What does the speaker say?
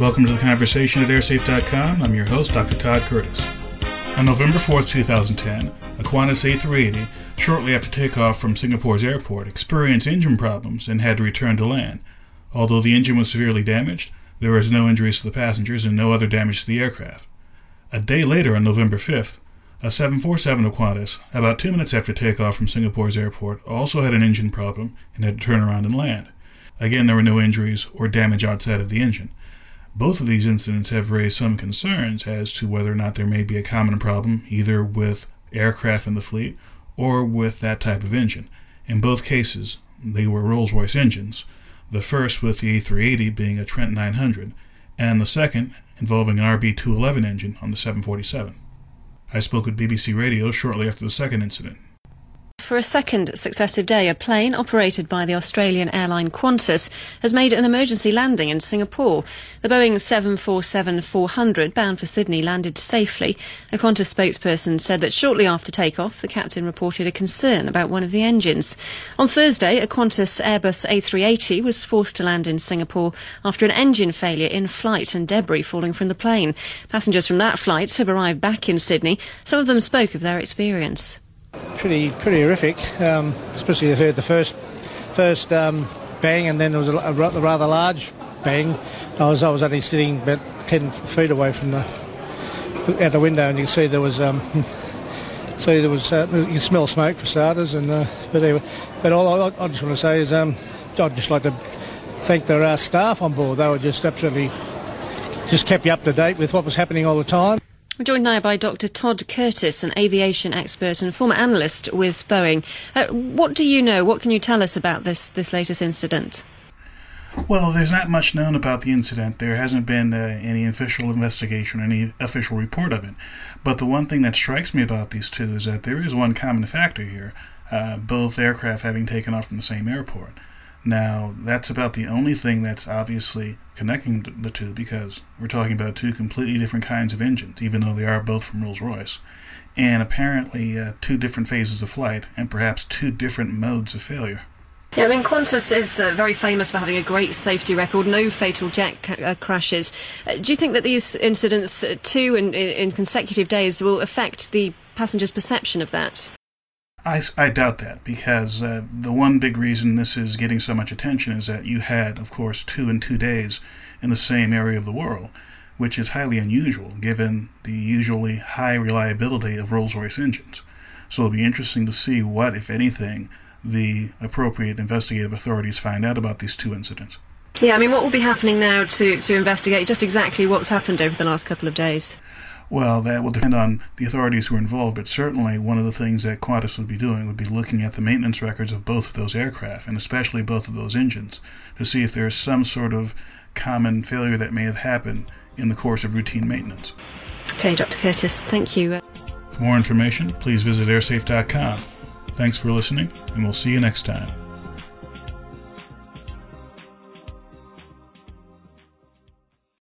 Welcome to the conversation at airsafe.com. I'm your host, Dr. Todd Curtis. On November 4th, 2010, a Qantas A380, shortly after takeoff from Singapore's airport, experienced engine problems and had to return to land. Although the engine was severely damaged, there was no injuries to the passengers and no other damage to the aircraft. A day later, on November 5th, a 747 of Qantas, about two minutes after takeoff from Singapore's airport, also had an engine problem and had to turn around and land. Again, there were no injuries or damage outside of the engine. Both of these incidents have raised some concerns as to whether or not there may be a common problem either with aircraft in the fleet or with that type of engine. In both cases, they were Rolls Royce engines, the first with the A380 being a Trent 900, and the second involving an RB211 engine on the 747. I spoke with BBC Radio shortly after the second incident. For a second successive day, a plane operated by the Australian airline Qantas has made an emergency landing in Singapore. The Boeing 747-400 bound for Sydney landed safely. A Qantas spokesperson said that shortly after takeoff, the captain reported a concern about one of the engines. On Thursday, a Qantas Airbus A380 was forced to land in Singapore after an engine failure in flight and debris falling from the plane. Passengers from that flight have arrived back in Sydney. Some of them spoke of their experience pretty pretty horrific. Um, especially if heard the first first um, bang, and then there was a, a, rather large bang. I was I was only sitting about ten feet away from the out the window, and you can see there was. Um, see there was uh, you smell smoke for starters, and uh, but anyway, but all I, I, just want to say is um, I'd just like to thank the uh, staff on board. They were just absolutely just kept you up to date with what was happening all the time. We're joined now by Dr. Todd Curtis, an aviation expert and former analyst with Boeing. Uh, what do you know? What can you tell us about this, this latest incident? Well, there's not much known about the incident. There hasn't been uh, any official investigation, any official report of it. But the one thing that strikes me about these two is that there is one common factor here uh, both aircraft having taken off from the same airport. Now, that's about the only thing that's obviously connecting the two because we're talking about two completely different kinds of engines, even though they are both from Rolls Royce. And apparently, uh, two different phases of flight and perhaps two different modes of failure. Yeah, I mean, Qantas is uh, very famous for having a great safety record, no fatal jet ca- uh, crashes. Uh, do you think that these incidents, uh, two in, in consecutive days, will affect the passengers' perception of that? I, I doubt that because uh, the one big reason this is getting so much attention is that you had, of course, two in two days in the same area of the world, which is highly unusual given the usually high reliability of Rolls Royce engines. So it'll be interesting to see what, if anything, the appropriate investigative authorities find out about these two incidents. Yeah, I mean, what will be happening now to, to investigate just exactly what's happened over the last couple of days? Well, that will depend on the authorities who are involved, but certainly one of the things that Qantas would be doing would be looking at the maintenance records of both of those aircraft, and especially both of those engines, to see if there is some sort of common failure that may have happened in the course of routine maintenance. Okay, Dr. Curtis, thank you. For more information, please visit airsafe.com. Thanks for listening, and we'll see you next time.